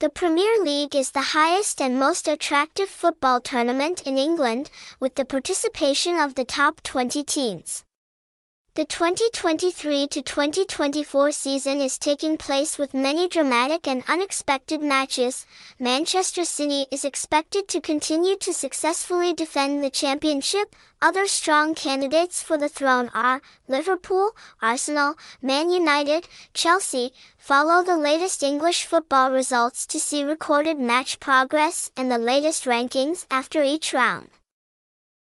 The Premier League is the highest and most attractive football tournament in England, with the participation of the top 20 teams. The 2023 to 2024 season is taking place with many dramatic and unexpected matches. Manchester City is expected to continue to successfully defend the championship. Other strong candidates for the throne are Liverpool, Arsenal, Man United, Chelsea. Follow the latest English football results to see recorded match progress and the latest rankings after each round.